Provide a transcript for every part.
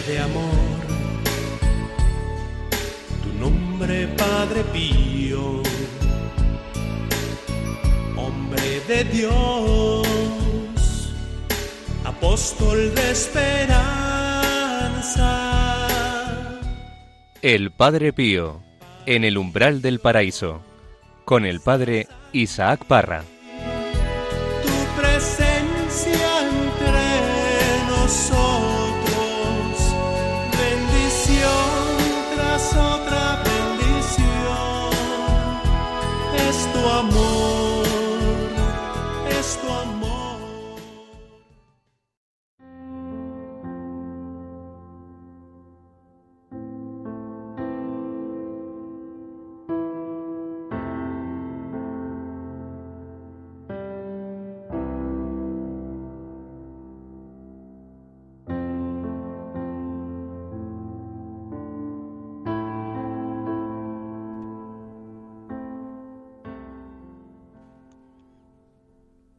de amor, tu nombre Padre Pío, hombre de Dios, apóstol de esperanza. El Padre Pío, en el umbral del paraíso, con el Padre Isaac Parra. Tu presencia entre nosotros,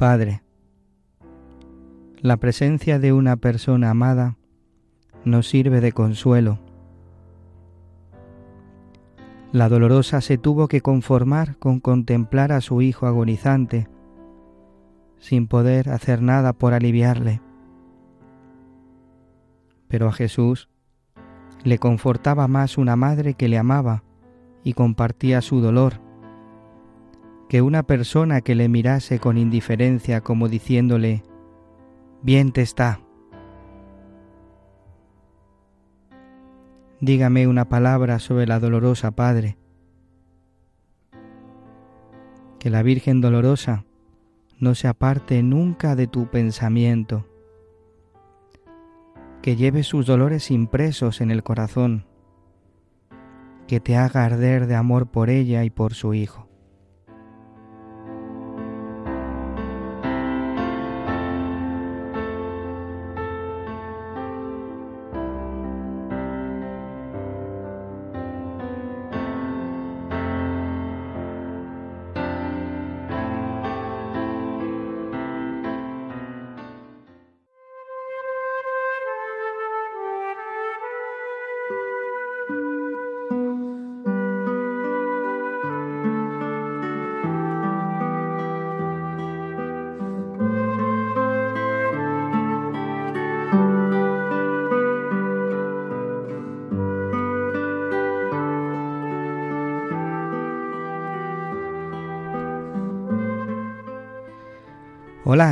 Padre, la presencia de una persona amada nos sirve de consuelo. La dolorosa se tuvo que conformar con contemplar a su hijo agonizante, sin poder hacer nada por aliviarle. Pero a Jesús le confortaba más una madre que le amaba y compartía su dolor que una persona que le mirase con indiferencia como diciéndole, bien te está. Dígame una palabra sobre la dolorosa Padre. Que la Virgen dolorosa no se aparte nunca de tu pensamiento. Que lleve sus dolores impresos en el corazón. Que te haga arder de amor por ella y por su Hijo.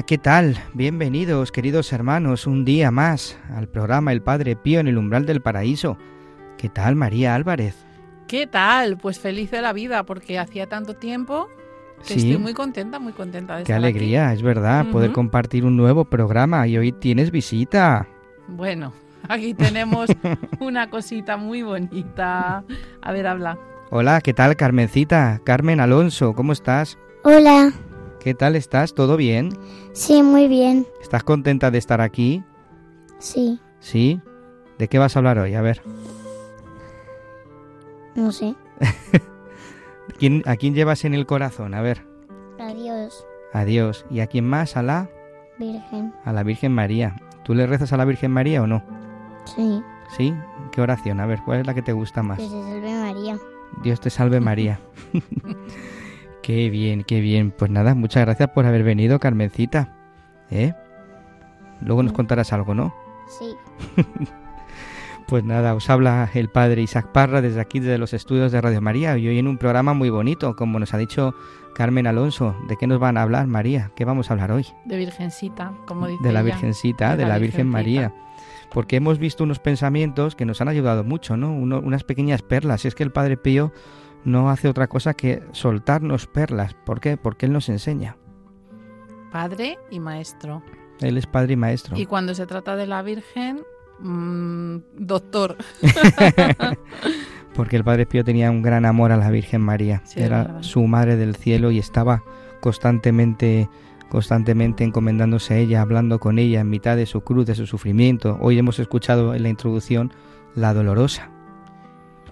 ¿Qué tal? Bienvenidos, queridos hermanos, un día más al programa El Padre Pío en el umbral del paraíso. ¿Qué tal, María Álvarez? ¿Qué tal? Pues feliz de la vida, porque hacía tanto tiempo que Sí. estoy muy contenta, muy contenta de Qué estar alegría, es verdad, poder compartir un nuevo programa y hoy tienes visita. Bueno, aquí tenemos una cosita muy bonita. A ver, habla. Hola, ¿qué tal, Carmencita? Carmen Alonso, ¿cómo estás? Hola, ¿Qué tal estás? ¿Todo bien? sí, muy bien, ¿Estás contenta de estar aquí? sí, ¿Sí? ¿De qué vas a hablar hoy? A ver, no sé. ¿quién- ¿a quién llevas en el corazón? A ver, Adiós, a Dios. ¿Y a quién más? A la, Virgen, a la Virgen María. ¿Tú le rezas a la Virgen María o no? sí, ¿Sí? ¿Qué oración? A ver, ¿cuál es la que te gusta más? que se salve María. Dios te salve María. qué bien, qué bien. Pues nada, muchas gracias por haber venido, Carmencita. ¿Eh? Luego nos contarás algo, ¿no? Sí, Pues nada, os habla el padre Isaac Parra desde aquí, desde los estudios de Radio María, y hoy en un programa muy bonito, como nos ha dicho Carmen Alonso. ¿De qué nos van a hablar, María? ¿Qué vamos a hablar hoy? De Virgencita, como dice De la ella. Virgencita, de, la, Virgen. María. Porque hemos visto unos pensamientos que nos han ayudado mucho, ¿no? Uno- unas pequeñas perlas. Y es que el Padre Pío no hace otra cosa que soltarnos perlas. ¿Por qué? Porque Él nos enseña. Padre y maestro. Él es Padre y Maestro. Y cuando se trata de la Virgen, mm, doctor. Porque el Padre Pío tenía un gran amor a la Virgen María. Sí, Era su madre del cielo y estaba constantemente constantemente encomendándose a ella, hablando con ella en mitad de su cruz, de su sufrimiento. Hoy hemos escuchado en la introducción la dolorosa.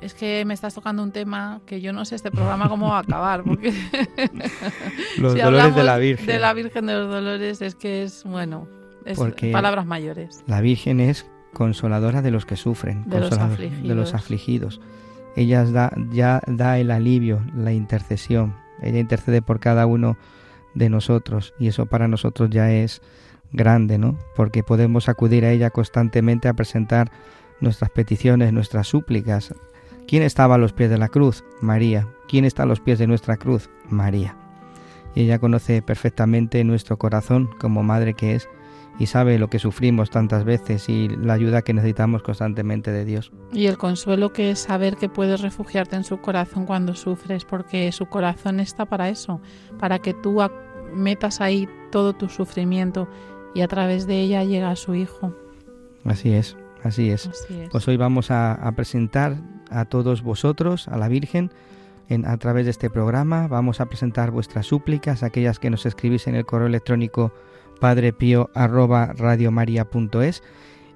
Es que me estás tocando un tema que yo no sé este programa cómo va a acabar, porque Los si dolores de la Virgen. De la Virgen de los Dolores es que es, bueno, es Porque- palabras mayores. La Virgen es consoladora de los que sufren, De los consoladora de los afligidos. afligidos. Ella da, ya da el alivio, la intercesión. Ella intercede por cada uno de nosotros y eso para nosotros ya es grande, ¿no? Porque podemos acudir a ella constantemente a presentar nuestras peticiones, nuestras súplicas. ¿Quién estaba a los pies de la cruz? María. ¿Quién está a los pies de nuestra cruz? María. Y ella conoce perfectamente nuestro corazón como madre que es y sabe lo que sufrimos tantas veces y la ayuda que necesitamos constantemente de Dios. Y el consuelo que es saber que puedes refugiarte en su corazón cuando sufres, porque su corazón está para eso, para que tú metas ahí todo tu sufrimiento y a través de ella llega a su Hijo. Así es, así es. Así es. Pues hoy vamos a, a presentar a todos vosotros, a la Virgen, en, a través de este programa. Vamos a presentar vuestras súplicas, aquellas que nos escribís en el correo electrónico padrepío@radiomaria.es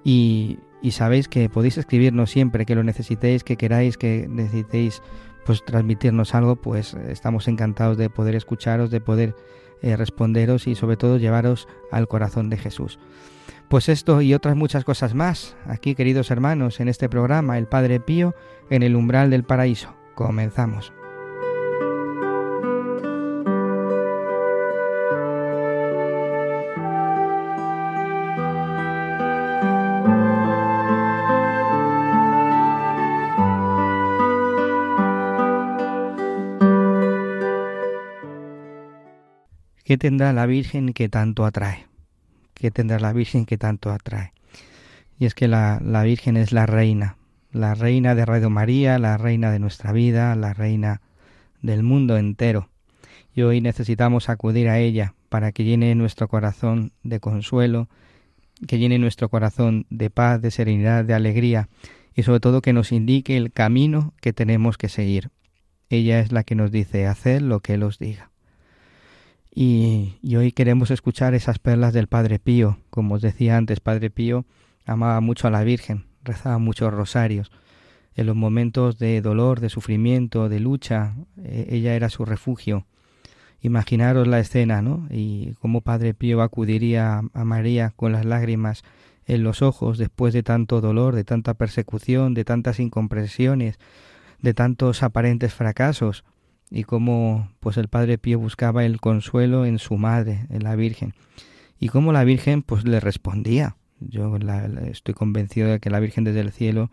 y, y sabéis que podéis escribirnos siempre que lo necesitéis, que queráis, que necesitéis pues transmitirnos algo, pues estamos encantados de poder escucharos, de poder eh, responderos y sobre todo llevaros al corazón de Jesús. Pues esto y otras muchas cosas más, aquí queridos hermanos, en este programa El Padre Pío en el umbral del paraíso. Comenzamos. ¿Qué tendrá la Virgen que tanto atrae? ¿Qué tendrá la Virgen que tanto atrae? Y es que la, la Virgen es la reina, la reina de Radio María, la reina de nuestra vida, la reina del mundo entero. Y hoy necesitamos acudir a ella para que llene nuestro corazón de consuelo, que llene nuestro corazón de paz, de serenidad, de alegría y sobre todo que nos indique el camino que tenemos que seguir. Ella es la que nos dice, haced lo que Él os diga. Y, hoy queremos escuchar esas perlas del Padre Pío. Como os decía antes, Padre Pío amaba mucho a la Virgen, rezaba muchos rosarios. En los momentos de dolor, de sufrimiento, de lucha, eh, ella era su refugio. Imaginaros la escena, ¿no? Y cómo Padre Pío acudiría a María con las lágrimas en los ojos después de tanto dolor, de tanta persecución, de tantas incomprensiones, de tantos aparentes fracasos y cómo pues el Padre Pío buscaba el consuelo en su madre, en la Virgen, y cómo la Virgen pues le respondía. Yo la, la, estoy convencido de que la Virgen desde el cielo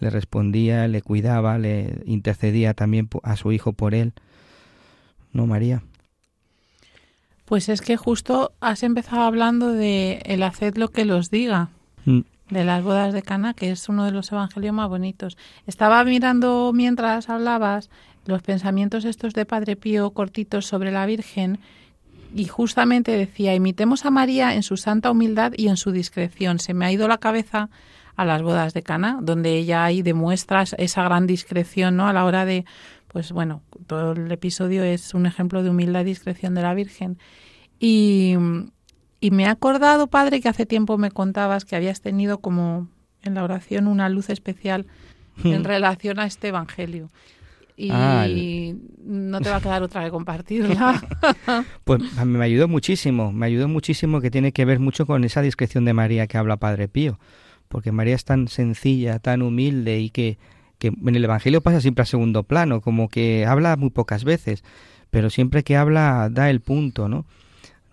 le respondía, le cuidaba, le intercedía también a su hijo por él. ¿No, María? Pues es que justo has empezado hablando de el haced lo que los diga. Mm. de las bodas de Cana, que es uno de los evangelios más bonitos. Estaba mirando mientras hablabas los pensamientos estos de Padre Pío cortitos sobre la Virgen y justamente decía, imitemos a María en su santa humildad y en su discreción. Se me ha ido la cabeza a las bodas de Cana, donde ella ahí demuestra esa gran discreción, ¿no? A la hora de, pues bueno, todo el episodio es un ejemplo de humildad y discreción de la Virgen. Y, y me he acordado, padre, que hace tiempo me contabas que habías tenido como en la oración una luz especial en relación a este evangelio. Y Ah, no te va a quedar otra que compartirla. Pues me ayudó muchísimo, me ayudó muchísimo que tiene que ver mucho con esa discreción de María que habla Padre Pío, porque María es tan sencilla, tan humilde y que, que en el Evangelio pasa siempre a segundo plano, como que habla muy pocas veces, pero siempre que habla da el punto, ¿no?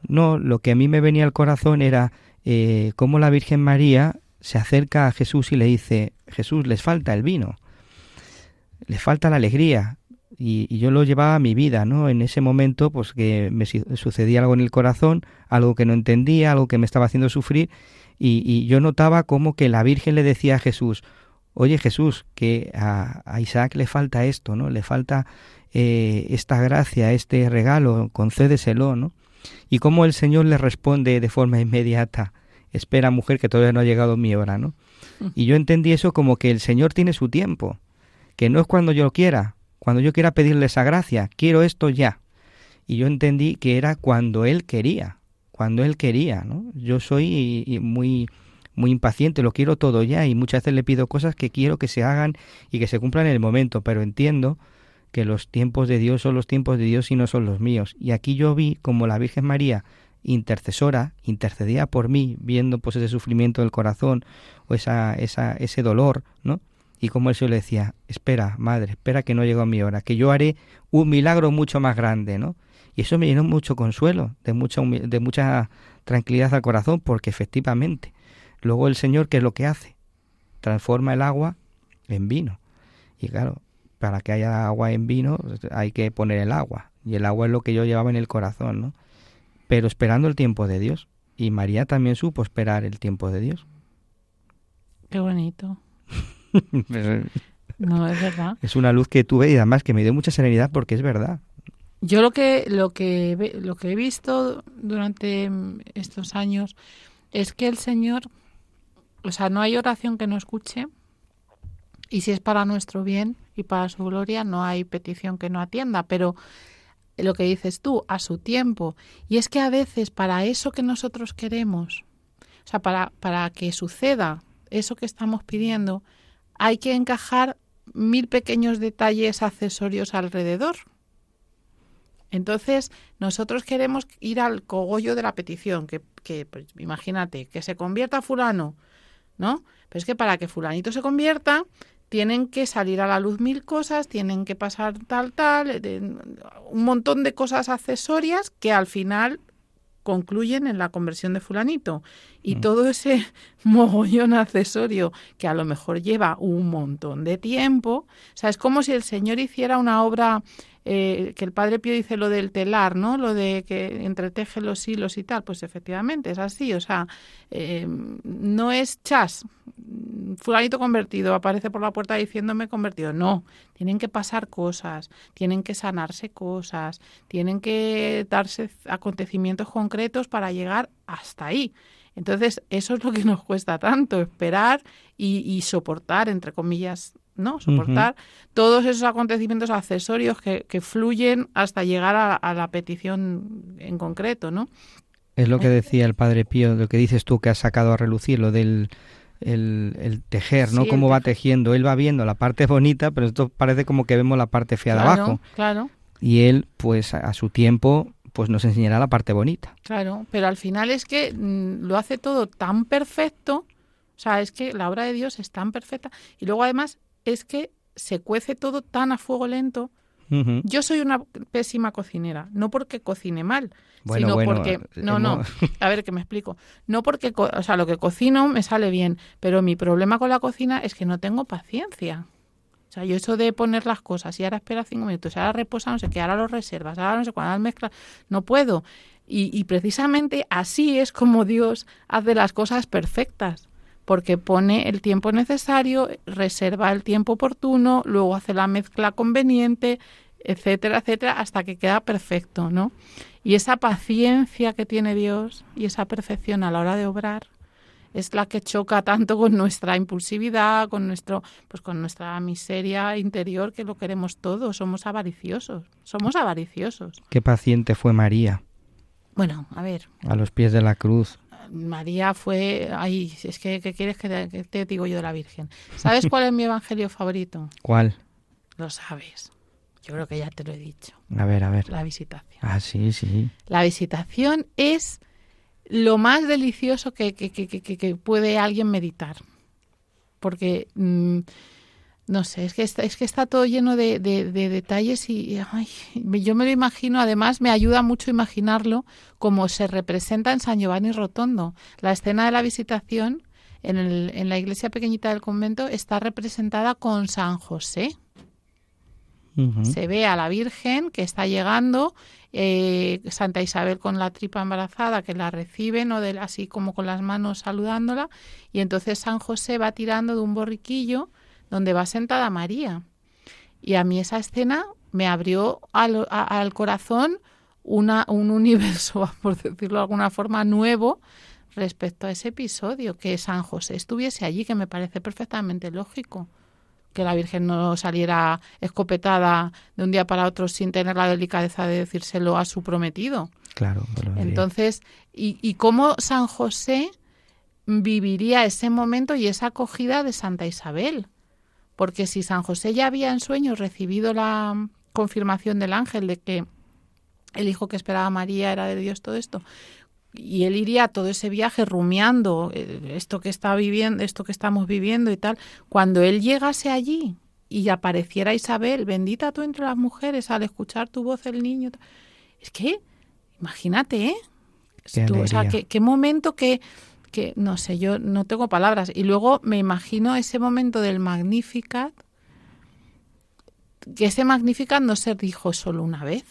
No, lo que a mí me venía al corazón era eh, cómo la Virgen María se acerca a Jesús y le dice, Jesús, les falta el vino, les falta la alegría. Y, y, yo lo llevaba a mi vida, ¿no? En ese momento, pues que me sucedía algo en el corazón, algo que no entendía, algo que me estaba haciendo sufrir, y, y yo notaba como que la Virgen le decía a Jesús, oye Jesús, que a, a Isaac le falta esto, ¿no? Le falta eh, esta gracia, este regalo, concédeselo, ¿no? Y cómo el Señor le responde de forma inmediata, espera mujer que todavía no ha llegado mi hora, ¿no? Y yo entendí eso como que el Señor tiene su tiempo, que no es cuando yo quiera, cuando yo quiera pedirle esa gracia, quiero esto ya. Y yo entendí que era cuando Él quería, cuando Él quería, ¿no? Yo soy muy muy impaciente, lo quiero todo ya y muchas veces le pido cosas que quiero que se hagan y que se cumplan en el momento, pero entiendo que los tiempos de Dios son los tiempos de Dios y no son los míos. Y aquí yo vi como la Virgen María intercesora, intercedía por mí, viendo pues ese sufrimiento del corazón o esa, esa, ese dolor, ¿no? Y como el Señor le decía, espera, madre, espera que no llegó mi hora, que yo haré un milagro mucho más grande, ¿no? Y eso me llenó mucho consuelo, de mucha, de mucha tranquilidad al corazón, porque efectivamente, luego el Señor, ¿qué es lo que hace? Transforma el agua en vino. Y claro, para que haya agua en vino hay que poner el agua. Y el agua es lo que yo llevaba en el corazón, ¿no? Pero esperando el tiempo de Dios. Y María también supo esperar el tiempo de Dios. Qué bonito. no, es verdad. Es una luz que tuve y además que me dio mucha serenidad porque es verdad. Yo lo que, lo que, lo que he visto durante estos años es que el Señor, o sea, no hay oración que no escuche y si es para nuestro bien y para su gloria, no hay petición que no atienda, pero lo que dices tú, a su tiempo. Y es que a veces para eso que nosotros queremos, o sea, para, para que suceda eso que estamos pidiendo, hay que encajar mil pequeños detalles accesorios alrededor. Entonces, nosotros queremos ir al cogollo de la petición, que, pues, imagínate, que se convierta fulano, ¿no? Pero es que para que fulanito se convierta, tienen que salir a la luz mil cosas, tienen que pasar tal, tal, un montón de cosas accesorias que al final concluyen en la conversión de fulanito. Y mm. todo ese mogollón accesorio que a lo mejor lleva un montón de tiempo, o sea, es como si el Señor hiciera una obra eh, que el Padre Pío dice lo del telar, ¿no? Lo de que entreteje los hilos y tal, pues efectivamente es así, o sea, eh, no es chas, fulanito convertido, aparece por la puerta diciéndome convertido, no, tienen que pasar cosas, tienen que sanarse cosas, tienen que darse acontecimientos concretos para llegar hasta ahí. Entonces, eso es lo que nos cuesta tanto, esperar y, y soportar, entre comillas, ¿no? Soportar todos esos acontecimientos accesorios que, que fluyen hasta llegar a, la petición en concreto, ¿no? Es lo que decía el Padre Pío, lo que dices tú que has sacado a relucir, lo del el, tejer, ¿no? Cómo va tejiendo. Él va viendo la parte bonita, pero esto parece como que vemos la parte fea de abajo. Claro. Y él, pues a, su tiempo, pues nos enseñará la parte bonita. Claro, pero al final es que mm, lo hace todo tan perfecto, o sea, es que la obra de Dios es tan perfecta y luego además es que se cuece todo tan a fuego lento. Yo soy una pésima cocinera, no porque cocine mal, sino porque eh, no, no, a ver que me explico. No porque, o sea, lo que cocino me sale bien, pero mi problema con la cocina es que no tengo paciencia. O sea, yo eso de poner las cosas y ahora espera cinco minutos, ahora reposa, no sé qué, ahora lo reservas, ahora no sé cuándo, mezclas, no puedo. Y, y precisamente así es como Dios hace las cosas perfectas porque pone el tiempo necesario, reserva el tiempo oportuno, luego hace la mezcla conveniente, etcétera, etcétera, hasta que queda perfecto, ¿no? Y esa paciencia que tiene Dios y esa perfección a la hora de obrar es la que choca tanto con nuestra impulsividad, con nuestro, pues con nuestra miseria interior que lo queremos todo, somos avariciosos, somos avariciosos. Qué paciente fue María. Bueno, a ver. A los pies de la cruz. María fue, ay, es que ¿qué quieres que te, digo yo de la Virgen? ¿Sabes cuál es mi evangelio favorito? ¿Cuál? Lo sabes. Yo creo que ya te lo he dicho. A ver, a ver. La visitación. Ah, sí, sí. La visitación es lo más delicioso que, que, que, que puede alguien meditar. Porque mm, no sé, es que está, es que está todo lleno de, de, detalles y yo me lo imagino, además me ayuda mucho imaginarlo como se representa en San Giovanni Rotondo. La escena de la visitación en, el, en la iglesia pequeñita del convento está representada con San José. Se ve a la Virgen que está llegando, eh, Santa Isabel con la tripa embarazada que la recibe, ¿no? de, así como con las manos saludándola, y entonces San José va tirando de un borriquillo donde va sentada María. Y a mí esa escena me abrió al, al corazón una, un universo, por decirlo de alguna forma, nuevo respecto a ese episodio, que San José estuviese allí, que me parece perfectamente lógico que la Virgen no saliera escopetada de un día para otro sin tener la delicadeza de decírselo a su prometido. Claro. Entonces, y, y cómo San José viviría ese momento y esa acogida de Santa Isabel. Porque si San José ya había en sueños recibido la confirmación del ángel de que el hijo que esperaba María era de Dios, todo esto, y él iría todo ese viaje rumiando eh, esto que está viviendo, esto que estamos viviendo y tal. Cuando él llegase allí y apareciera Isabel, bendita tú entre las mujeres, al escuchar tu voz el niño, es que, imagínate, ¿eh? Qué Tú, o sea, qué, qué momento que, que, no sé, yo no tengo palabras. Y luego me imagino ese momento del Magnificat, que ese Magnificat no se dijo solo una vez.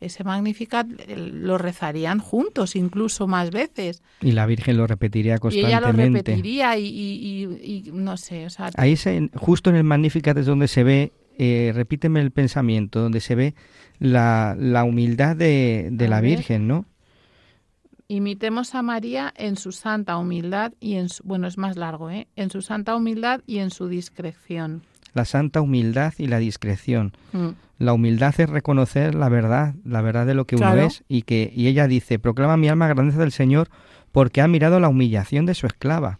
Ese Magnificat lo rezarían juntos, incluso más veces. Y la Virgen lo repetiría Y ella lo constantemente. repetiría y, y- y- y no sé, o sea, Ahí se- justo en el Magnificat es donde se ve, eh, repíteme el pensamiento, donde se ve la, la humildad de, de la ver. Virgen, ¿no? Imitemos a María en su santa humildad y en su, bueno, es más largo, ¿eh? En su santa humildad y en su discreción. La santa humildad y la discreción. Mm. La humildad es reconocer la verdad, la verdad de lo que uno es, y que y ella dice, proclama mi alma grandeza del Señor, porque ha mirado la humillación de su esclava.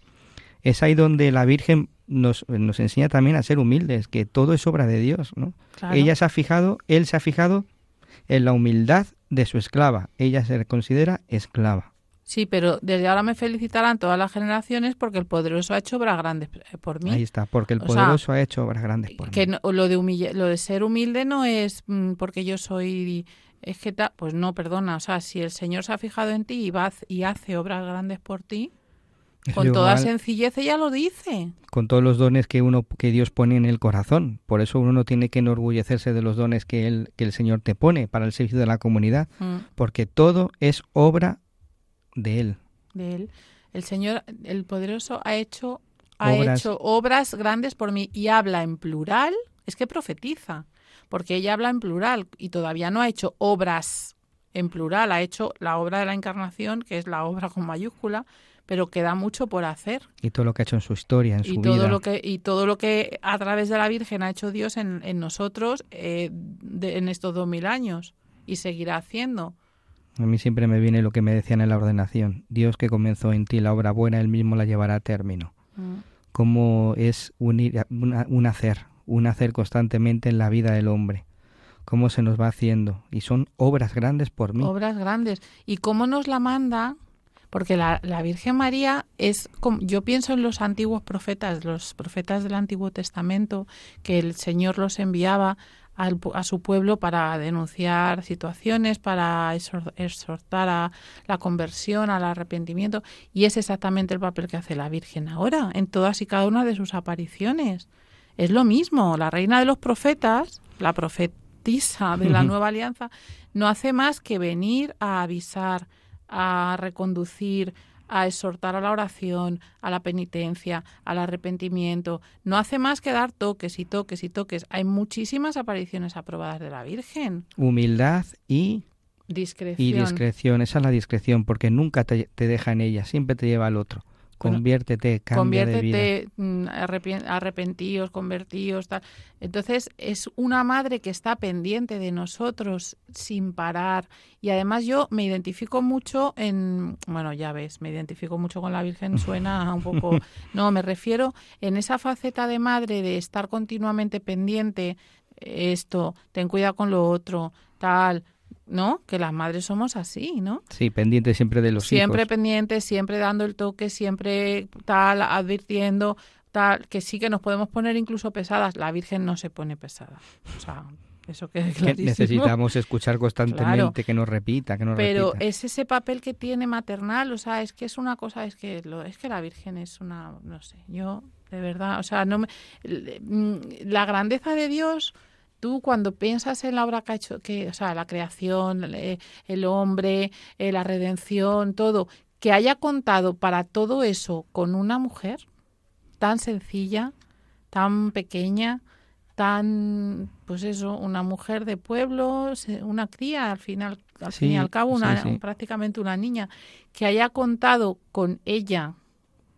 Es ahí donde la Virgen nos, nos enseña también a ser humildes, que todo es obra de Dios, ¿no? Claro. Ella se ha fijado, él se ha fijado en la humildad de su esclava. Ella se considera esclava. Sí, pero desde ahora me felicitarán todas las generaciones porque el poderoso ha hecho obras grandes por mí. Ahí está, porque el O sea, poderoso ha hecho obras grandes por que mí. no- lo de lo de ser humilde no es mm, porque yo soy es que ta- pues no, perdona, o sea, si el Señor se ha fijado en ti y va y hace obras grandes por ti, Con toda sencillez ella lo dice. con todos los dones que uno que Dios pone en el corazón. Por eso uno no tiene que enorgullecerse de los dones que él, que el Señor te pone para el servicio de la comunidad, Mm. porque todo es obra de él. de él. El Señor, el poderoso, ha hecho, ha Obras. hecho obras grandes por mí y habla en plural. Es que profetiza, porque ella habla en plural y todavía no ha hecho obras en plural. Ha hecho la obra de la encarnación, que es la obra con mayúscula, pero queda mucho por hacer. Y todo lo que ha hecho en su historia, en Y su todo vida. lo que y todo lo que a través de la Virgen ha hecho Dios en, en nosotros eh, de- en estos dos mil años y seguirá haciendo. A mí siempre me viene lo que me decían en la ordenación. Dios que comenzó en ti la obra buena, él mismo la llevará a término. Mm. Cómo es unir, una- un hacer, un hacer constantemente en la vida del hombre. Cómo se nos va haciendo. Y son obras grandes por mí. obras grandes. ¿Y cómo nos la manda? Porque la, la Virgen María es, como, yo pienso en los antiguos profetas, los profetas del Antiguo Testamento, que el Señor los enviaba al a su pueblo para denunciar situaciones, para exhor- exhortar a la conversión, al arrepentimiento. Y es exactamente el papel que hace la Virgen ahora, en todas y cada una de sus apariciones. Es lo mismo, la reina de los profetas, la profetisa de la nueva alianza, no hace más que venir a avisar, a reconducir, a exhortar a la oración, a la penitencia, al arrepentimiento. No hace más que dar toques y toques y toques. Hay muchísimas apariciones aprobadas de la Virgen. Humildad y, Discreción. y discreción. Esa es la discreción, porque nunca te, te deja en ella, siempre te lleva al otro. Conviértete, cambia de vida. Conviértete, mm, arrepentíos, convertíos, tal. Entonces, es una madre que está pendiente de nosotros sin parar. Y además yo me identifico mucho en, bueno, ya ves, me identifico mucho con la Virgen, suena un poco, no, me refiero en esa faceta de madre de estar continuamente pendiente, esto, ten cuidado con lo otro, tal, ¿no? Que las madres somos así, ¿no? Sí, pendiente siempre de los siempre hijos. pendiente, siempre dando el toque, siempre tal, advirtiendo, tal, que sí que nos podemos poner incluso pesadas. La Virgen no se pone pesada. O sea, eso Que clarísimo. necesitamos escuchar constantemente que nos repita, que nos Pero repita. es ese papel que tiene maternal, o sea, es que es una cosa, es que lo, es que la Virgen es una, no sé, yo de verdad, o sea, no me, mm, la grandeza de Dios, tú cuando piensas en la obra que ha hecho, que, o sea, la creación, eh, el hombre, eh, la redención, todo, que haya contado para todo eso con una mujer tan sencilla, tan pequeña, tan, pues eso, una mujer de pueblo, una cría, al final, al fin y al cabo, una, sí, sí. prácticamente una niña, que haya contado con ella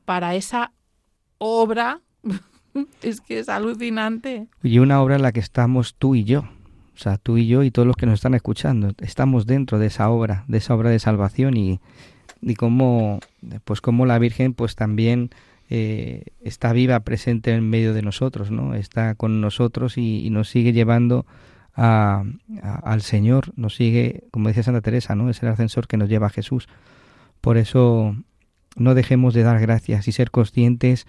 para esa obra, es que es alucinante. Y una obra en la que estamos tú y yo. O sea, tú y yo y todos los que nos están escuchando. Estamos dentro de esa obra, de esa obra de salvación y, y cómo, pues cómo la Virgen pues también eh, está viva, presente en medio de nosotros, ¿no? Está con nosotros y, nos sigue llevando a, a- al Señor, nos sigue, como decía Santa Teresa, ¿no? Es el ascensor que nos lleva a Jesús. Por eso no dejemos de dar gracias y ser conscientes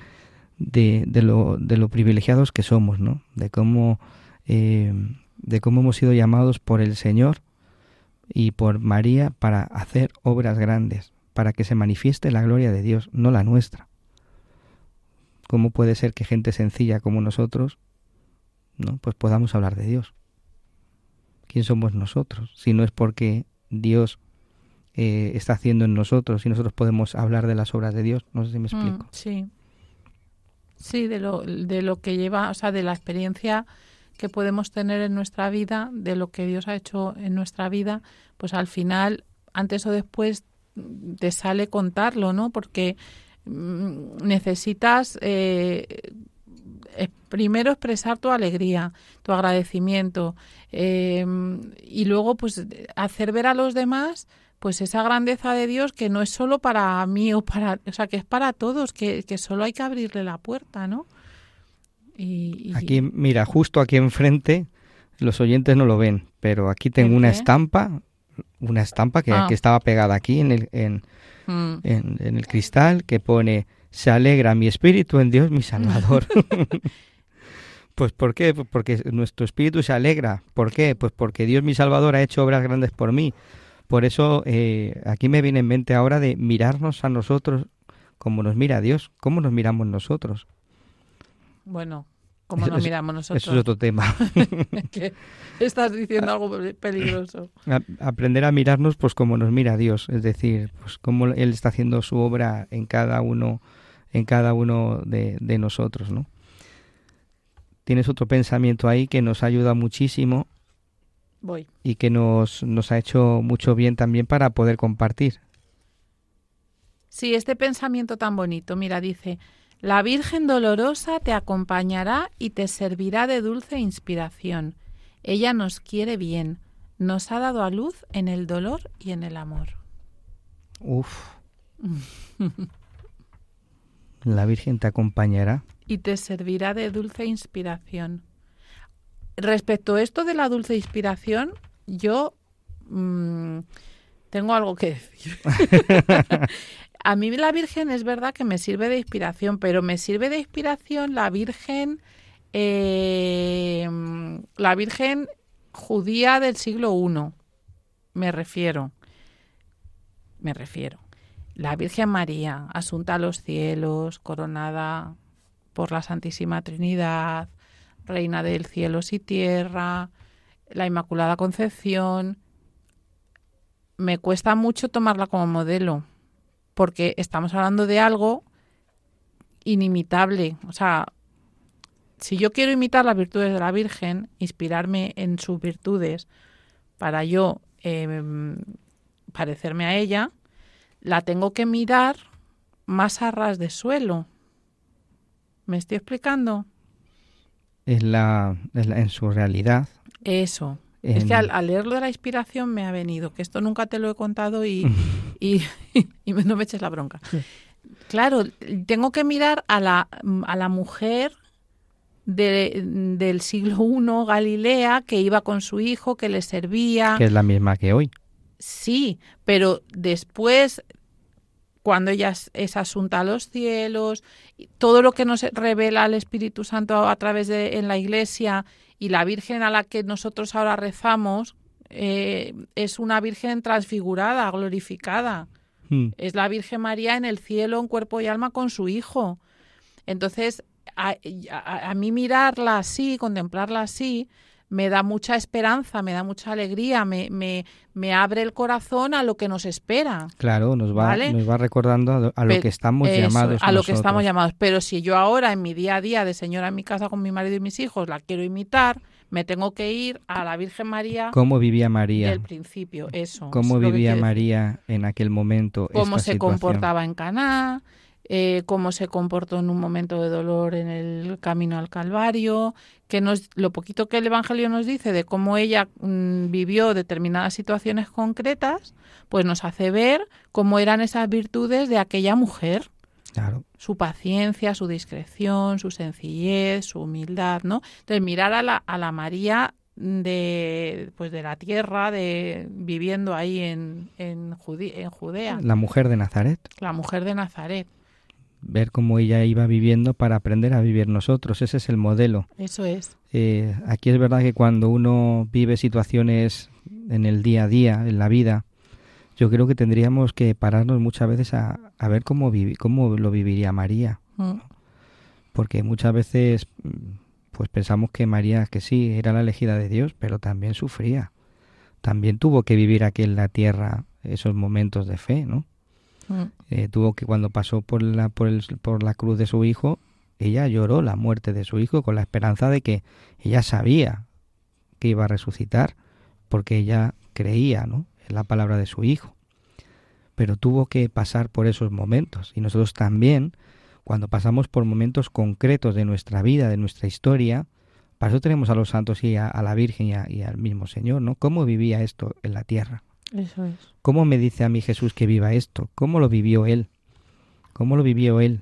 de, de, lo, de lo privilegiados que somos, ¿no? De cómo, eh, de cómo hemos sido llamados por el Señor y por María para hacer obras grandes, para que se manifieste la gloria de Dios, no la nuestra. ¿Cómo puede ser que gente sencilla como nosotros, no, pues podamos hablar de Dios? ¿Quién somos nosotros? Si no es porque Dios eh, está haciendo en nosotros y nosotros podemos hablar de las obras de Dios. No sé si me Mm, explico. sí. Sí, de lo, de lo que lleva, o sea, de la experiencia que podemos tener en nuestra vida, de lo que Dios ha hecho en nuestra vida, pues al final, antes o después, te sale contarlo, ¿no? Porque mm, necesitas eh, primero expresar tu alegría, tu agradecimiento eh, y luego pues hacer ver a los demás pues esa grandeza de Dios que no es solo para mí o para, o sea, que es para todos, que, que solo hay que abrirle la puerta, ¿no? Y, y- Aquí, mira, justo aquí enfrente, los oyentes no lo ven, pero aquí tengo ¿El una qué? estampa, una estampa que, Ah. que estaba pegada aquí en el, en, Mm, en- en el cristal que pone se alegra mi espíritu en Dios mi Salvador. pues ¿por qué? Porque nuestro espíritu se alegra. ¿Por qué? Pues porque Dios mi Salvador ha hecho obras grandes por mí. Por eso eh, aquí me viene en mente ahora de mirarnos a nosotros como nos mira Dios. ¿Cómo nos miramos nosotros? bueno, como Eso nos miramos nosotros. Eso es otro tema. que estás diciendo algo pe- peligroso. A- aprender a mirarnos pues como nos mira Dios, es decir, pues cómo él está haciendo su obra en cada uno en cada uno de, de nosotros, ¿no? Tienes otro pensamiento ahí que nos ayuda muchísimo Voy. y que nos, nos ha hecho mucho bien también para poder compartir. Sí, este pensamiento tan bonito, mira, dice, la Virgen dolorosa te acompañará y te servirá de dulce inspiración. Ella nos quiere bien, nos ha dado a luz en el dolor y en el amor. Uf. La Virgen te acompañará. y te servirá de dulce inspiración. Respecto a esto de la dulce inspiración, yo mm, tengo algo que decir. a mí la Virgen es verdad que me sirve de inspiración, pero me sirve de inspiración la Virgen, eh, la Virgen judía del siglo I, me refiero. Me refiero. La Virgen María, asunta a los cielos, coronada por la Santísima Trinidad, Reina del cielos y tierra, la Inmaculada Concepción. Me cuesta mucho tomarla como modelo, porque estamos hablando de algo inimitable. O sea, si yo quiero imitar las virtudes de la Virgen, inspirarme en sus virtudes para yo eh, parecerme a ella, la tengo que mirar más a ras de suelo. ¿Me estoy explicando? Es la, es la- en su realidad. Eso. Es que al, al leerlo de la inspiración me ha venido, que esto nunca te lo he contado y, y, y no me eches la bronca. Claro, tengo que mirar a la, a la mujer de- del siglo I, Galilea, que iba con su hijo, que le servía. que es la misma que hoy. Sí, pero después, cuando ella es, asunta a los cielos, y todo lo que nos revela el Espíritu Santo a través de en la Iglesia y la Virgen a la que nosotros ahora rezamos, eh, es una Virgen transfigurada, glorificada. Mm. Es la Virgen María en el cielo, en cuerpo y alma, con su Hijo. Entonces, a, a- a mí mirarla así, contemplarla así, me da mucha esperanza, me da mucha alegría, me, me, me abre el corazón a lo que nos espera. Claro, nos va, ¿Vale? nos va recordando a, lo- a lo Pe- que estamos Eso, llamados. a lo que estamos llamados. Pero si yo ahora en mi día a día de señora en mi casa con mi marido y mis hijos la quiero imitar, me tengo que ir a la Virgen María ¿Cómo vivía María? del principio. Eso. ¿Cómo es vivía. María en aquel momento? cómo esta se situación? comportaba en Caná, eh, cómo se comportó en un momento de dolor en el camino al Calvario, que nos, lo poquito que el Evangelio nos dice de cómo ella mm, vivió determinadas situaciones concretas, pues nos hace ver cómo eran esas virtudes de aquella mujer Claro. su paciencia, su discreción, su sencillez, su humildad, ¿no? Entonces, mirar a la, a la María de pues de la tierra, de viviendo ahí en, en, Judí- en Judea, La mujer de Nazaret. la mujer de Nazaret. Ver cómo ella iba viviendo para aprender a vivir nosotros. Ese es el modelo. Eso es. Eh, aquí es verdad que cuando uno vive situaciones en el día a día, en la vida, yo creo que tendríamos que pararnos muchas veces a, a ver cómo, vivi- cómo lo viviría María. Mm, Porque muchas veces mm, pues pensamos que María, que sí, era la elegida de Dios, pero también sufría. También tuvo que vivir aquí en la tierra esos momentos de fe, ¿no? Mm. Eh, tuvo que cuando pasó por la, por, el- por la cruz de su hijo, ella lloró la muerte de su hijo con la esperanza de que ella sabía que iba a resucitar, porque ella creía ¿no? en la palabra de su hijo. Pero tuvo que pasar por esos momentos. Y nosotros también, cuando pasamos por momentos concretos de nuestra vida, de nuestra historia, para eso tenemos a los santos y a, la Virgen y, y al mismo Señor, ¿no? ¿Cómo vivía esto en la tierra? Eso es. ¿Cómo me dice a mí Jesús que viva esto? ¿Cómo lo vivió Él? ¿Cómo lo vivió Él?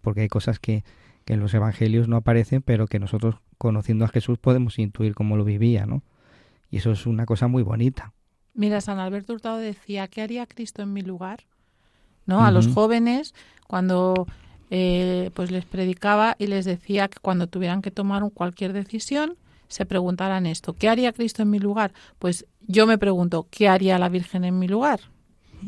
Porque hay cosas que, que en los evangelios no aparecen, pero que nosotros, conociendo a Jesús, podemos intuir cómo lo vivía, ¿no? Y eso es una cosa muy bonita. Mira, San Alberto Hurtado decía, ¿qué haría Cristo en mi lugar? ¿No? A los jóvenes, cuando eh, pues les predicaba y les decía que cuando tuvieran que tomar cualquier decisión, se preguntaran esto, ¿qué haría Cristo en mi lugar? Pues yo me pregunto, ¿qué haría la Virgen en mi lugar?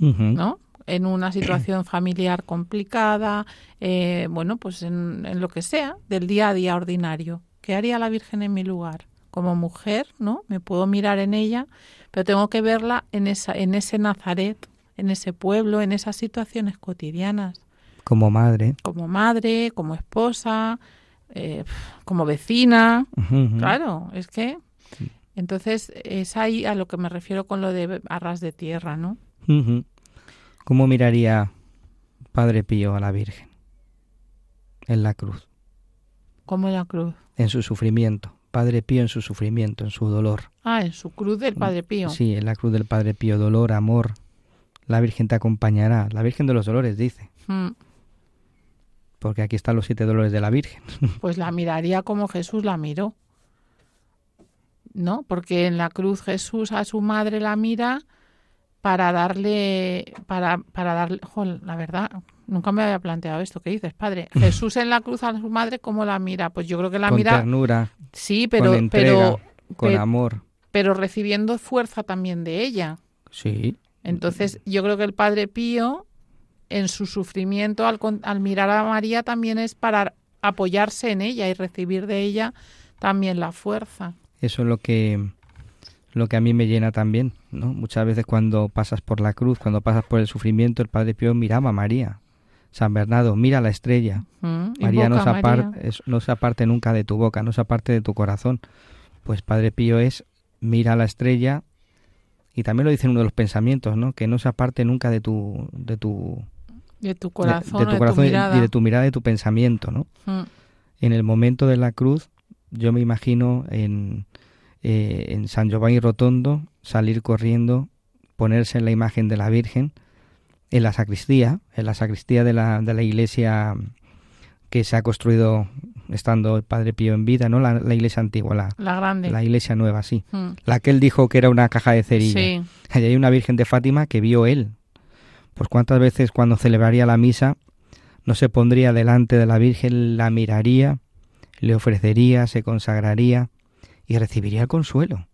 ¿No? En una situación familiar complicada, eh, bueno, pues en, en lo que sea, del día a día ordinario. ¿Qué haría la Virgen en mi lugar? Como mujer, ¿no? Me puedo mirar en ella, pero tengo que verla en, esa, en ese Nazaret, en ese pueblo, en esas situaciones cotidianas, Como madre. como madre, como esposa, eh, como vecina. Claro, es que... Entonces, es ahí a lo que me refiero con lo de arras de tierra, ¿no? ¿Cómo miraría Padre Pío a la Virgen? En la cruz, Como la cruz. en su sufrimiento. Padre Pío en su sufrimiento, en su dolor. Ah, en su cruz del Padre Pío. Sí, en la cruz del Padre Pío, dolor, amor. La Virgen te acompañará. La Virgen de los Dolores dice, Mm, porque aquí están los siete dolores de la Virgen. Pues la miraría como Jesús la miró. ¿No? Porque en la cruz Jesús a su madre la mira para darle, para, para darle, la verdad, nunca me había planteado esto. ¿Qué dices, padre? Jesús en la cruz a su madre, ¿cómo la mira? Pues yo creo que la con mira, ternura, sí, pero, con entrega, pero, con amor. pero recibiendo fuerza también de ella. Sí, Entonces, yo creo que el Padre Pío, en su sufrimiento, al, al mirar a María, también es para apoyarse en ella y recibir de ella también la fuerza. eso es lo que lo que a mí me llena también, ¿no? Muchas veces cuando pasas por la cruz, cuando pasas por el sufrimiento, el Padre Pío miraba a María. San Bernardo, mira la estrella. Mm, María no se, a apar- María. es- no se aparte nunca de tu boca, no se aparte de tu corazón. Pues Padre Pío es mira la estrella y también lo dice en uno de los pensamientos, ¿no? Que no se aparte nunca de tu de tu de tu corazón, de, de, tu corazón y- mirada. y de tu mirada y de tu pensamiento, ¿no? Mm, En el momento de la cruz, yo me imagino en, eh, en San Giovanni Rotondo salir corriendo, ponerse en la imagen de la Virgen, en la sacristía, en la sacristía de la, de la iglesia que se ha construido estando el Padre Pío en vida, ¿no? La, la iglesia antigua, la, la grande. la iglesia nueva, sí. Mm, La que él dijo que era una caja de cerilla. sí, Allí hay una Virgen de Fátima que vio él. Pues cuántas veces cuando celebraría la misa no se pondría delante de la Virgen, la miraría, le ofrecería, se consagraría y recibiría el consuelo,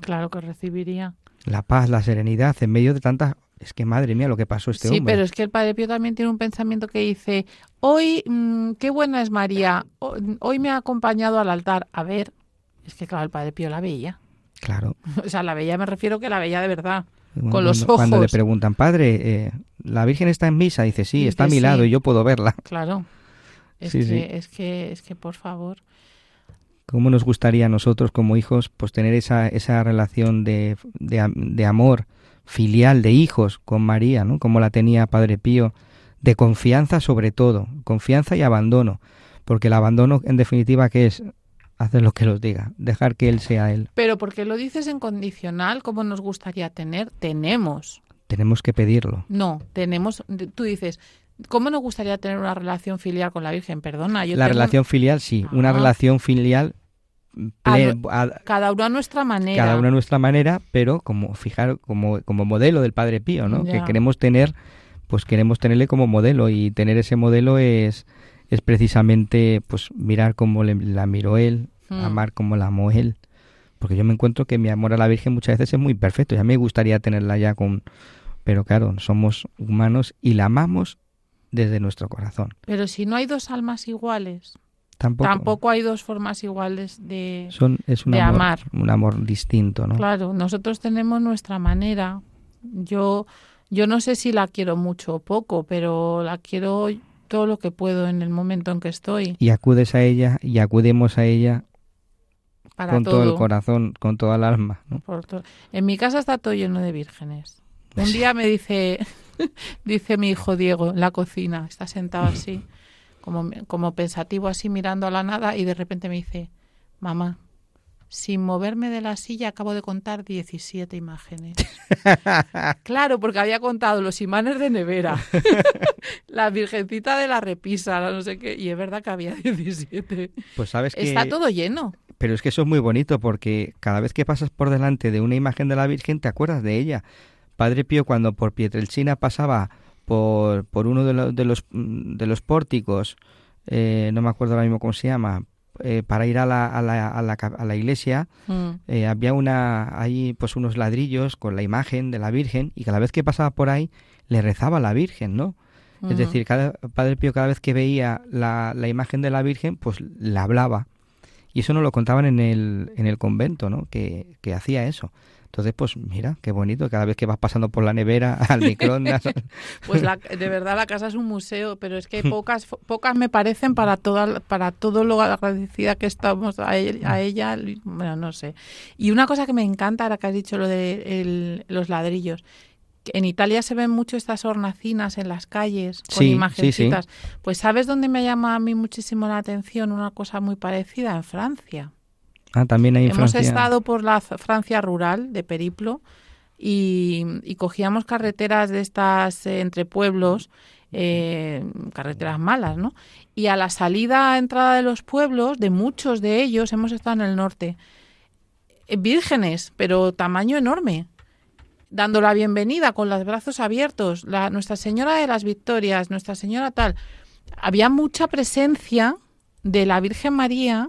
claro que recibiría. la paz, la serenidad en medio de tantas... Es que madre mía lo que pasó este sí, hombre. pero es que el Padre Pío también tiene un pensamiento que dice, hoy, mm, qué buena es María, Ho- hoy me ha acompañado al altar. A ver, es que claro, el Padre Pío la veía. Claro. O sea, la veía me refiero que la veía de verdad. Cuando- los Cuando le ojos. preguntan, padre, eh, ¿la Virgen está en misa? Dice, sí, Dice, está a mi sí. lado y yo puedo verla. Claro. Es Sí, que, sí. es que, es que, por favor. ¿Cómo nos gustaría a nosotros como hijos pues tener esa, esa relación de, de amor filial de hijos con María, ¿no? Como la tenía Padre Pío, de confianza sobre todo, confianza y abandono, porque el abandono en definitiva que es hacer lo que los diga, dejar que él sea él. Pero porque lo dices en condicional, como nos gustaría tener, tenemos. Tenemos que pedirlo. No, tenemos. Tú dices, ¿cómo nos gustaría tener una relación filial con la Virgen? Perdona, yo la tengo- relación filial sí, una Ah. relación filial ple- a- Cada uno a nuestra manera. cada una a nuestra manera, pero como fijar como, como modelo del Padre Pío, ¿no? Ya. Que queremos tener, pues queremos tenerle como modelo y tener ese modelo es es precisamente pues mirar cómo le- la miró él, Amar como la amó él. Porque yo me encuentro que mi amor a la Virgen muchas veces es muy perfecto. Ya me gustaría tenerla ya con... Pero claro, somos humanos y la amamos desde nuestro corazón. Pero si no hay dos almas iguales, Tampoco, tampoco hay dos formas iguales de... son, es un de amor, amar. un amor distinto, ¿no? Claro, nosotros tenemos nuestra manera. Yo, yo no sé si la quiero mucho o poco, pero la quiero todo lo que puedo en el momento en que estoy. Y acudes a ella y acudemos a ella Para con todo. todo. el corazón, con toda el alma. ¿no? por todo. En mi casa está todo lleno de vírgenes. Un día me dice, dice mi hijo Diego en la cocina, está sentado así, como, como pensativo así mirando a la nada y de repente me dice, mamá, sin moverme de la silla acabo de contar 17 imágenes. claro, porque había contado los imanes de nevera, la virgencita de la repisa, la no sé qué, y es verdad que había 17. Pues sabes que... Está todo lleno. Pero es que eso es muy bonito porque cada vez que pasas por delante de una imagen de la Virgen te acuerdas de ella. Padre Pío cuando por Pietrelcina pasaba por, por uno de, lo- de los, mm, de los pórticos, eh, no me acuerdo ahora mismo cómo se llama, eh, para ir a la, a la, a la, ca- a la iglesia, Mm. eh, había una ahí pues unos ladrillos con la imagen de la Virgen y cada vez que pasaba por ahí le rezaba a la Virgen, ¿no? Es decir, cada, Padre Pío cada vez que veía la, la imagen de la Virgen, pues le hablaba. Y eso nos lo contaban en el, en el convento, ¿no? Que, que hacía eso. Entonces, pues mira, qué bonito, cada vez que vas pasando por la nevera, al microondas. Pues la- de verdad la casa es un museo, pero es que pocas pocas me parecen para toda para todo lo agradecida que estamos a, él- a ella, bueno, no sé. Y una cosa que me encanta ahora que has dicho lo de el- los ladrillos. En Italia se ven mucho estas hornacinas en las calles con Sí, sí, imagencitas. Pues ¿sabes dónde me llama a mí muchísimo la atención una cosa muy parecida? En Francia. ah, también hay en Hemos Francia. estado por la Francia rural de periplo y, y cogíamos carreteras de estas eh, entre pueblos, eh, carreteras malas, ¿no? Y a la salida, entrada de los pueblos, de muchos de ellos, hemos estado en el norte, eh, vírgenes, pero tamaño enorme, dando la bienvenida con los brazos abiertos, la, Nuestra Señora de las Victorias, Nuestra Señora tal. Había mucha presencia de la Virgen María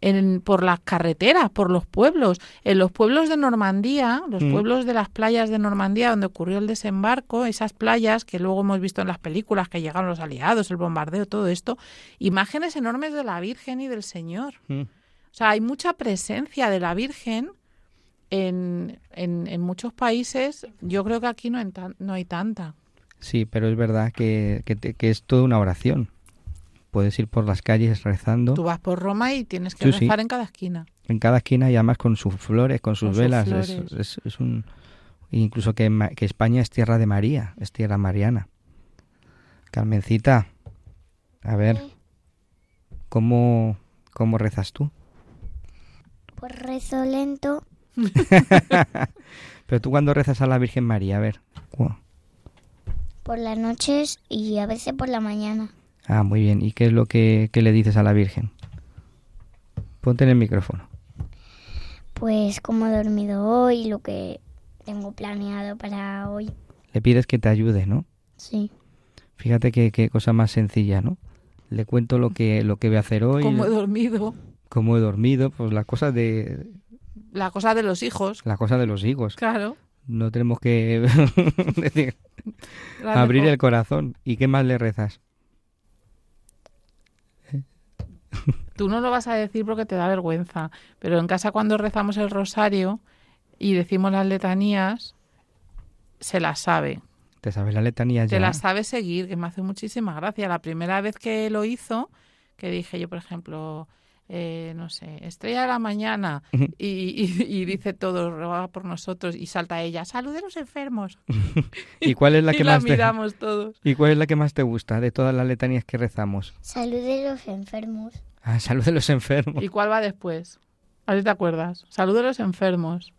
en, por las carreteras, por los pueblos. En los pueblos de Normandía, los Mm. pueblos de las playas de Normandía donde ocurrió el desembarco, esas playas que luego hemos visto en las películas que llegaron los aliados, el bombardeo, todo esto, imágenes enormes de la Virgen y del Señor. Mm. O sea, hay mucha presencia de la Virgen en, en, en muchos países. Yo creo que aquí no, en tan- no hay tanta. Sí, pero es verdad que, que, es toda una oración. Puedes ir por las calles rezando Tú vas por Roma y tienes que Sí, sí. rezar en cada esquina. en cada esquina y además con sus flores, con sus Con sus velas. Es, flores. es- es un incluso que, que España es tierra de María, es tierra mariana. Carmencita, a ver, ¿cómo, cómo rezas tú? Pues rezo lento, Pero tú cuando rezas a la Virgen María, a ver. cu- por las noches y a veces por la mañana. Ah, muy bien. ¿Y qué es lo que, que le dices a la Virgen? Ponte en el micrófono. Pues cómo he dormido hoy, lo que tengo planeado para hoy. Le pides que te ayude, ¿no? Sí. Fíjate qué, qué cosa más sencilla, ¿no? Le cuento lo que, lo que voy a hacer hoy, Como he dormido. cómo he dormido, pues las cosas de, La cosa de los hijos. la cosa de los higos. Claro. No tenemos que decir, abrir el corazón. ¿Y qué más le rezas? Tú no lo vas a decir porque te da vergüenza, pero en casa cuando rezamos el rosario y decimos las letanías, se las sabe. ¿Te sabes la letanía ya? Te las sabe seguir, que me hace muchísima gracia. La primera vez que lo hizo, que dije yo, por ejemplo, eh, no sé, estrella de la mañana, y, y- y dice todo, ruega por nosotros, y salta ella, salud de los enfermos. ¿Y cuál es la y que la más te, miramos todos. ¿Y cuál es la que más te gusta de todas las letanías que rezamos? Salud de los enfermos. Ah, salud de los enfermos. ¿Y cuál va después? A ver si te acuerdas. Salud de los enfermos.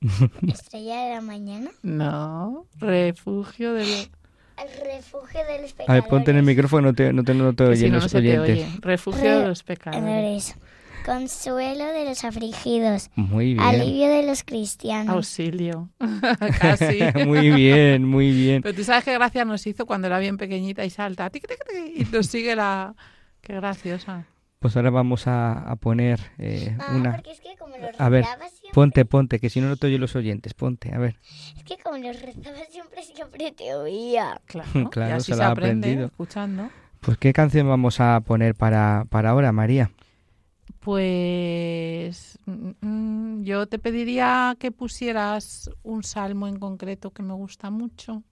Estrella de la mañana. No, refugio de los... Al refugio de los pecadores. A ver, ponte en el micrófono, no te, no te, no te Que si oyen no, no los oyentes. oye. Refugio de los pecadores. Pecadores. Consuelo de los afligidos. Muy bien. Alivio de los cristianos. Auxilio. Casi. muy bien, muy bien. Pero tú sabes qué gracia nos hizo cuando era bien pequeñita y salta. tic, tic, tic, y nos sigue la... Qué graciosa. Pues ahora vamos a, a poner eh, Ah, una... porque es que como los A ver, siempre, ponte, ponte, que si no, no te oyen los oyentes. Ponte, a ver. es que como los rezaba siempre, siempre te oía. Claro, Claro, y así se se, la ha aprende aprendido. escuchando. Pues, ¿qué canción vamos a poner para, para ahora, María? Pues mm, mm, yo te pediría que pusieras un salmo en concreto que me gusta mucho.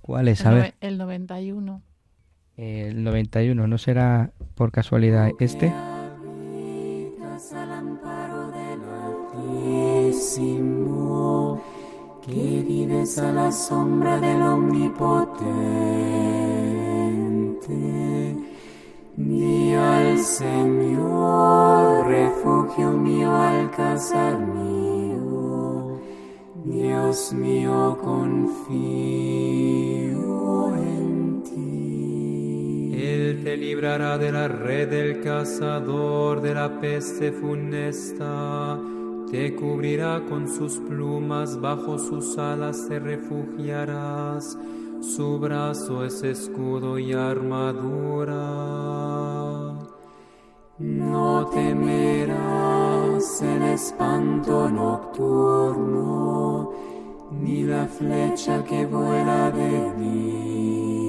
¿Cuál es? El, A ver, el 91. El 91, ¿no será por casualidad este? que vives a la sombra del Omnipotente. Di al Señor, refugio mío, alcázar mío, Dios mío, confío. Él te librará de la red del cazador, de la peste funesta. Te cubrirá con sus plumas, bajo sus alas te refugiarás. Su brazo es escudo y armadura. No temerás el espanto nocturno, ni la flecha que vuela de día,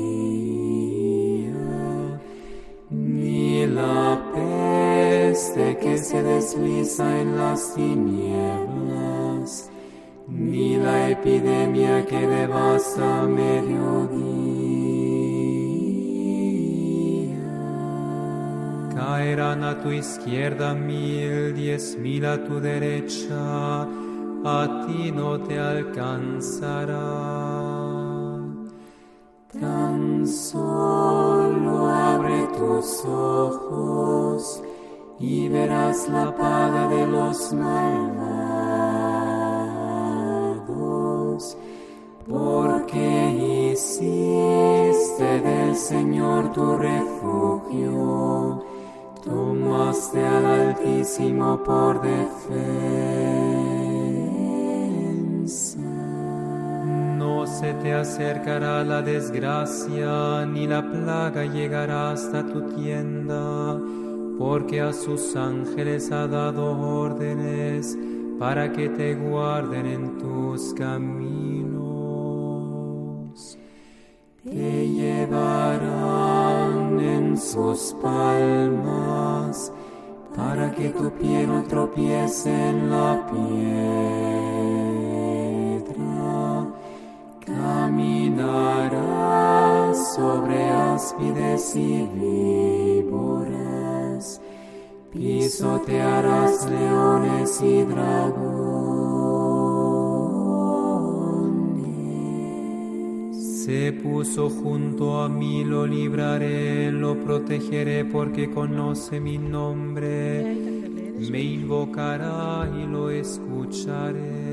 la peste que se desliza en las tinieblas, ni la epidemia que devasta mediodía. Caerán a tu izquierda mil, diez mil a tu derecha, a ti no te alcanzará. Tan tus ojos y verás la paga de los malvados, porque hiciste del Señor tu refugio, tomaste al Altísimo por defensa. Se te acercará la desgracia, ni la plaga llegará hasta tu tienda, porque a sus ángeles ha dado órdenes para que te guarden en tus caminos. Te llevarán en sus palmas para que tu pie no tropiece en la piedra. Áspides y víboras, pisotearás leones y dragones. Se puso junto a mí, lo libraré, lo protegeré porque conoce mi nombre. Me invocará y lo escucharé.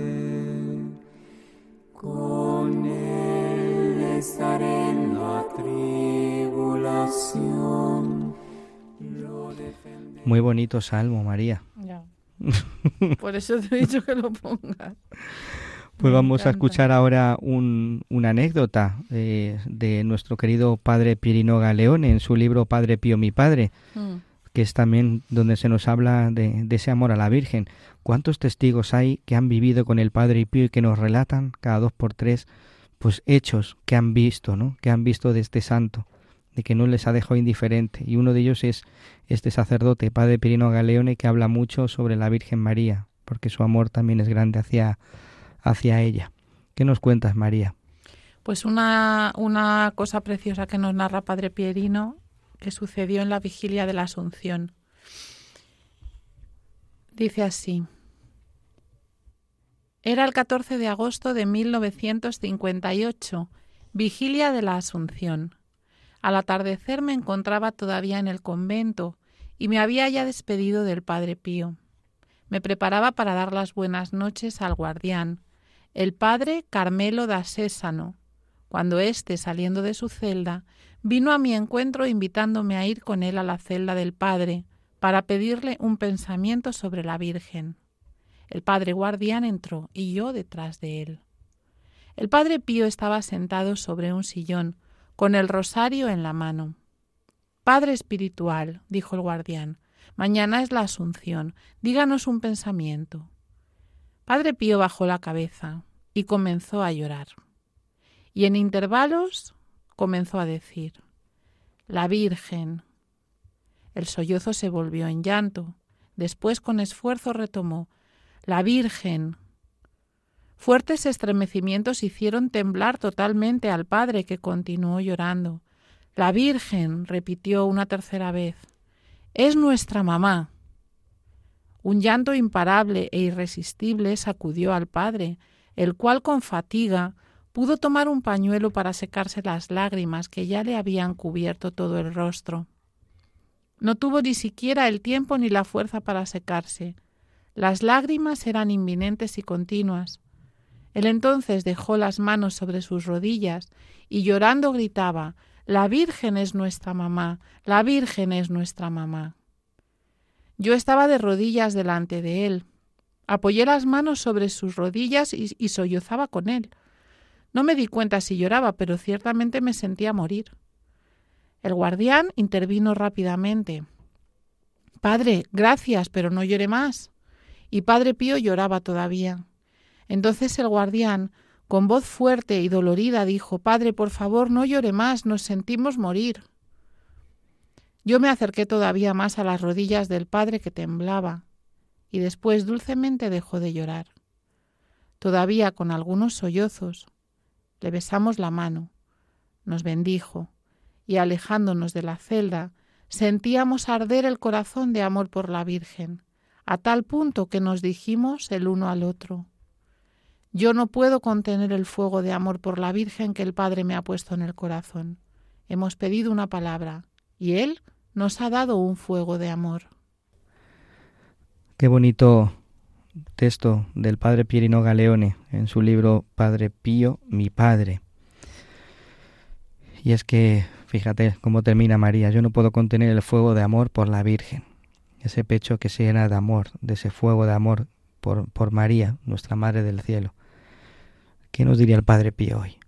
Con él estaré en la tribulación. Muy bonito salmo, María. Ya. Por eso te he dicho que lo pongas. Pues vamos a escuchar ahora un- una anécdota eh, de nuestro querido padre Pierino Galeone en su libro Padre Pío mi Padre, Mm. que es también donde se nos habla de, de ese amor a la Virgen. ¿Cuántos testigos hay que han vivido con el Padre Pío y que nos relatan cada dos por tres, pues hechos que han visto, ¿no? Que han visto de este santo, de que no les ha dejado indiferente. Y uno de ellos es este sacerdote, Padre Pierino Galeone, que habla mucho sobre la Virgen María, porque su amor también es grande hacia, hacia ella. ¿Qué nos cuentas, María? Pues una, una cosa preciosa que nos narra Padre Pierino que sucedió en la vigilia de la Asunción. Dice así. Era el 14 de agosto de 1958, vigilia de la Asunción. Al atardecer me encontraba todavía en el convento y me había ya despedido del Padre Pío. Me preparaba para dar las buenas noches al guardián, el Padre Carmelo da Sésano, cuando éste, saliendo de su celda, vino a mi encuentro invitándome a ir con él a la celda del Padre para pedirle un pensamiento sobre la Virgen. El Padre guardián entró y yo detrás de él. El Padre Pío estaba sentado sobre un sillón, con el rosario en la mano. Padre espiritual, dijo el guardián, mañana es la Asunción, díganos un pensamiento. Padre Pío bajó la cabeza y comenzó a llorar. Y en intervalos comenzó a decir, La Virgen. El sollozo se volvió en llanto. Después con esfuerzo retomó, La Virgen. Fuertes estremecimientos hicieron temblar totalmente al padre, que continuó llorando. La Virgen, repitió una tercera vez, es nuestra mamá. Un llanto imparable e irresistible sacudió al padre, el cual con fatiga pudo tomar un pañuelo para secarse las lágrimas que ya le habían cubierto todo el rostro. No tuvo ni siquiera el tiempo ni la fuerza para secarse. Las lágrimas eran inminentes y continuas. Él entonces dejó las manos sobre sus rodillas y llorando gritaba La Virgen es nuestra mamá, la Virgen es nuestra mamá. Yo estaba de rodillas delante de él. Apoyé las manos sobre sus rodillas y, sollozaba con él. No me di cuenta si lloraba, pero ciertamente me sentía morir. El guardián intervino rápidamente. Padre, gracias, pero no llore más. Y Padre Pío lloraba todavía. Entonces el guardián, con voz fuerte y dolorida, dijo Padre, por favor, no llore más, nos sentimos morir. Yo me acerqué todavía más a las rodillas del padre que temblaba, y después dulcemente dejó de llorar. Todavía con algunos sollozos, le besamos la mano, nos bendijo, y alejándonos de la celda, sentíamos arder el corazón de amor por la Virgen, a tal punto que nos dijimos el uno al otro, yo no puedo contener el fuego de amor por la Virgen que el Padre me ha puesto en el corazón. Hemos pedido una palabra, y Él nos ha dado un fuego de amor. Qué bonito texto del padre Pierino Galeone en su libro Padre Pío, mi Padre. Y es que, fíjate cómo termina María, yo no puedo contener el fuego de amor por la Virgen, ese pecho que se llena de amor, de ese fuego de amor por, por María, nuestra Madre del Cielo. ¿Qué nos diría el Padre Pío hoy?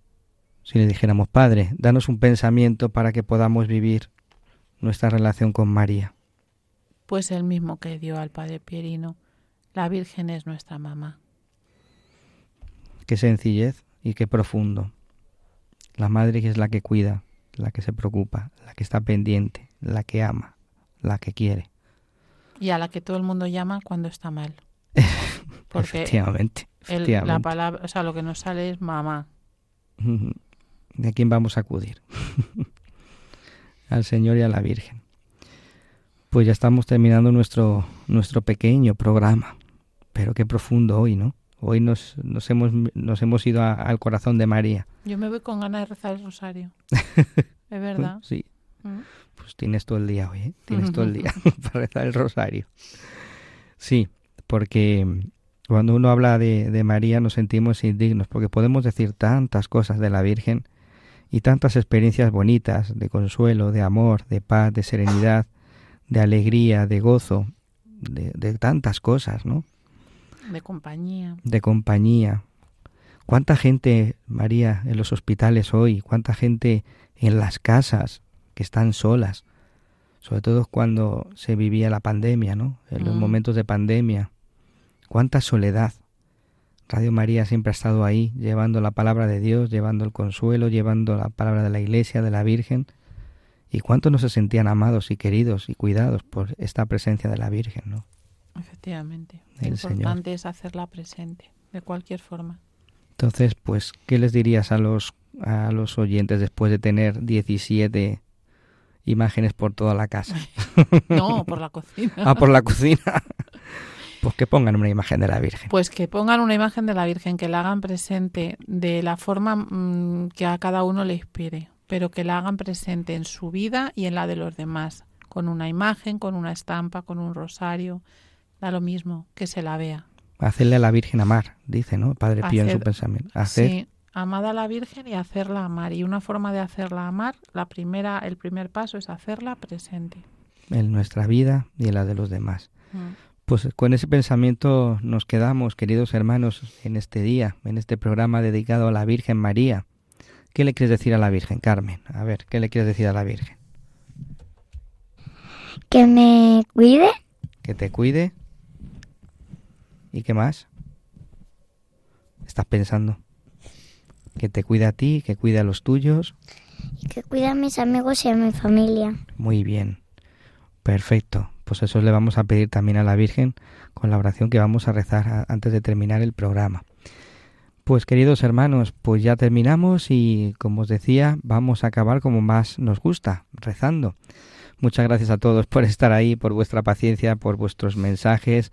Si le dijéramos, Padre, danos un pensamiento para que podamos vivir nuestra relación con María? Pues el mismo que dio al Padre Pierino. La Virgen es nuestra mamá. Qué sencillez y qué profundo. La madre es la que cuida, la que se preocupa, la que está pendiente, la que ama, la que quiere. Y a la que todo el mundo llama cuando está mal. Porque efectivamente, la palabra, o sea, lo que nos sale es mamá. ¿De quién vamos a acudir? al Señor y a la Virgen. Pues ya estamos terminando nuestro, nuestro pequeño programa, pero qué profundo hoy, ¿no? Hoy nos, nos, hemos, nos hemos ido al corazón de María. Yo me voy con ganas de rezar el rosario. ¿Es verdad? Sí. Mm. Pues tienes todo el día hoy, ¿eh? Tienes todo el día para rezar el rosario. Sí, porque cuando uno habla de, de María nos sentimos indignos, porque podemos decir tantas cosas de la Virgen y tantas experiencias bonitas de consuelo, de amor, de paz, de serenidad, de alegría, de gozo, de, tantas cosas, ¿no? De compañía. De compañía. ¿Cuánta gente, María, en los hospitales hoy? ¿Cuánta gente en las casas que están solas? Sobre todo cuando se vivía la pandemia, ¿no? En los mm. momentos de pandemia. ¿Cuánta soledad? Radio María siempre ha estado ahí, llevando la palabra de Dios, llevando el consuelo, llevando la palabra de la Iglesia, de la Virgen. ¿Y cuánto no se sentían amados y queridos y cuidados por esta presencia de la Virgen, no? Efectivamente. Lo importante es hacerla presente, de cualquier forma. Entonces, pues, ¿qué les dirías a los, a los oyentes después de tener 17 imágenes por toda la casa? no, por la cocina. ah, por la cocina. Pues que pongan una imagen de la Virgen. Pues que pongan una imagen de la Virgen, que la hagan presente de la forma mm, que a cada uno le inspire, pero que la hagan presente en su vida y en la de los demás, con una imagen, con una estampa, con un rosario, da lo mismo, que se la vea. Hacerle a la Virgen amar, dice, ¿no? Padre Pío en su pensamiento. Hacer, amad a la Virgen y hacerla amar. Y una forma de hacerla amar, la primera, el primer paso es hacerla presente. En nuestra vida y en la de los demás. Mm. Pues con ese pensamiento nos quedamos, queridos hermanos, en este día, en este programa dedicado a la Virgen María. ¿Qué le quieres decir a la Virgen, Carmen? A ver, ¿qué le quieres decir a la Virgen? Que me cuide. Que te cuide. ¿Y qué más? ¿Estás pensando? Que te cuide a ti, que cuide a los tuyos. Y que cuide a mis amigos y a mi familia. Muy bien. Perfecto. Pues eso le vamos a pedir también a la Virgen con la oración que vamos a rezar antes de terminar el programa. Pues queridos hermanos, pues ya terminamos y como os decía, vamos a acabar como más nos gusta, rezando. Muchas gracias a todos por estar ahí, por vuestra paciencia, por vuestros mensajes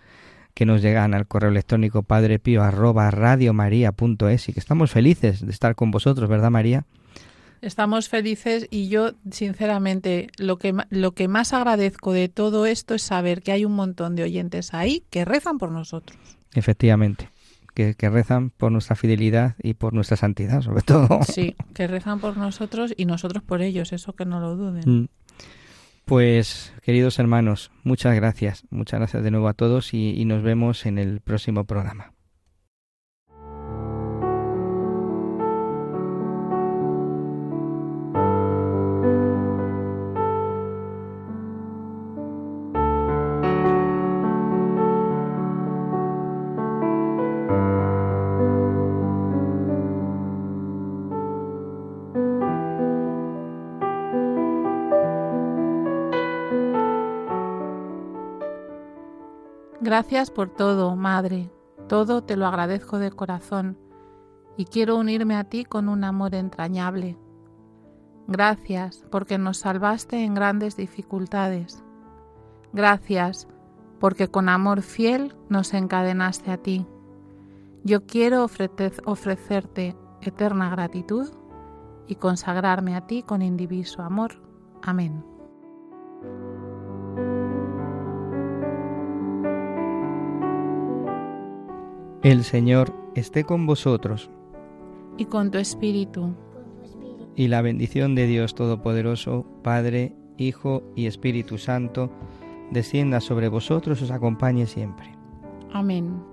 que nos llegan al correo electrónico padrepío arroba radiomaria.es y que estamos felices de estar con vosotros, ¿verdad María? Estamos felices y yo, sinceramente, lo que, lo que más agradezco de todo esto es saber que hay un montón de oyentes ahí que rezan por nosotros. Efectivamente. Que, que, rezan por nuestra fidelidad y por nuestra santidad, sobre todo. Sí, que rezan por nosotros y nosotros por ellos, eso que no lo duden. Mm. Pues, queridos hermanos, muchas gracias, muchas gracias de nuevo a todos y nos vemos en el próximo programa. Gracias por todo, Madre, todo te lo agradezco de corazón y quiero unirme a ti con un amor entrañable. Gracias porque nos salvaste en grandes dificultades. Gracias porque con amor fiel nos encadenaste a ti. Yo quiero ofrecerte eterna gratitud y consagrarme a ti con indiviso amor. Amén. El Señor esté con vosotros. Y con tu espíritu. Y la bendición de Dios Todopoderoso, Padre, Hijo y Espíritu Santo, descienda sobre vosotros y os acompañe siempre. Amén.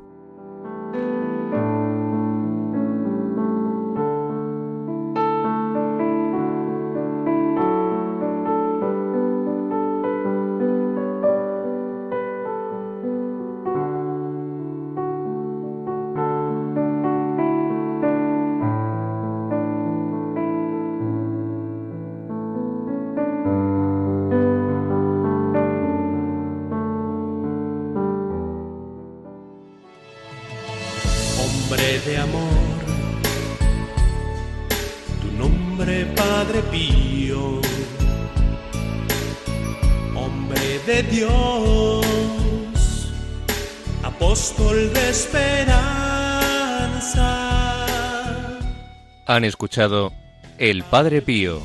Escuchado El Padre Pío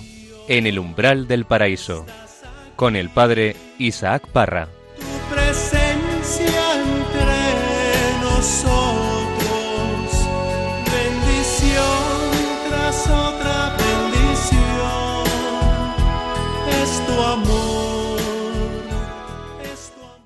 en el umbral del paraíso con el Padre Isaac Parra. Tu presencia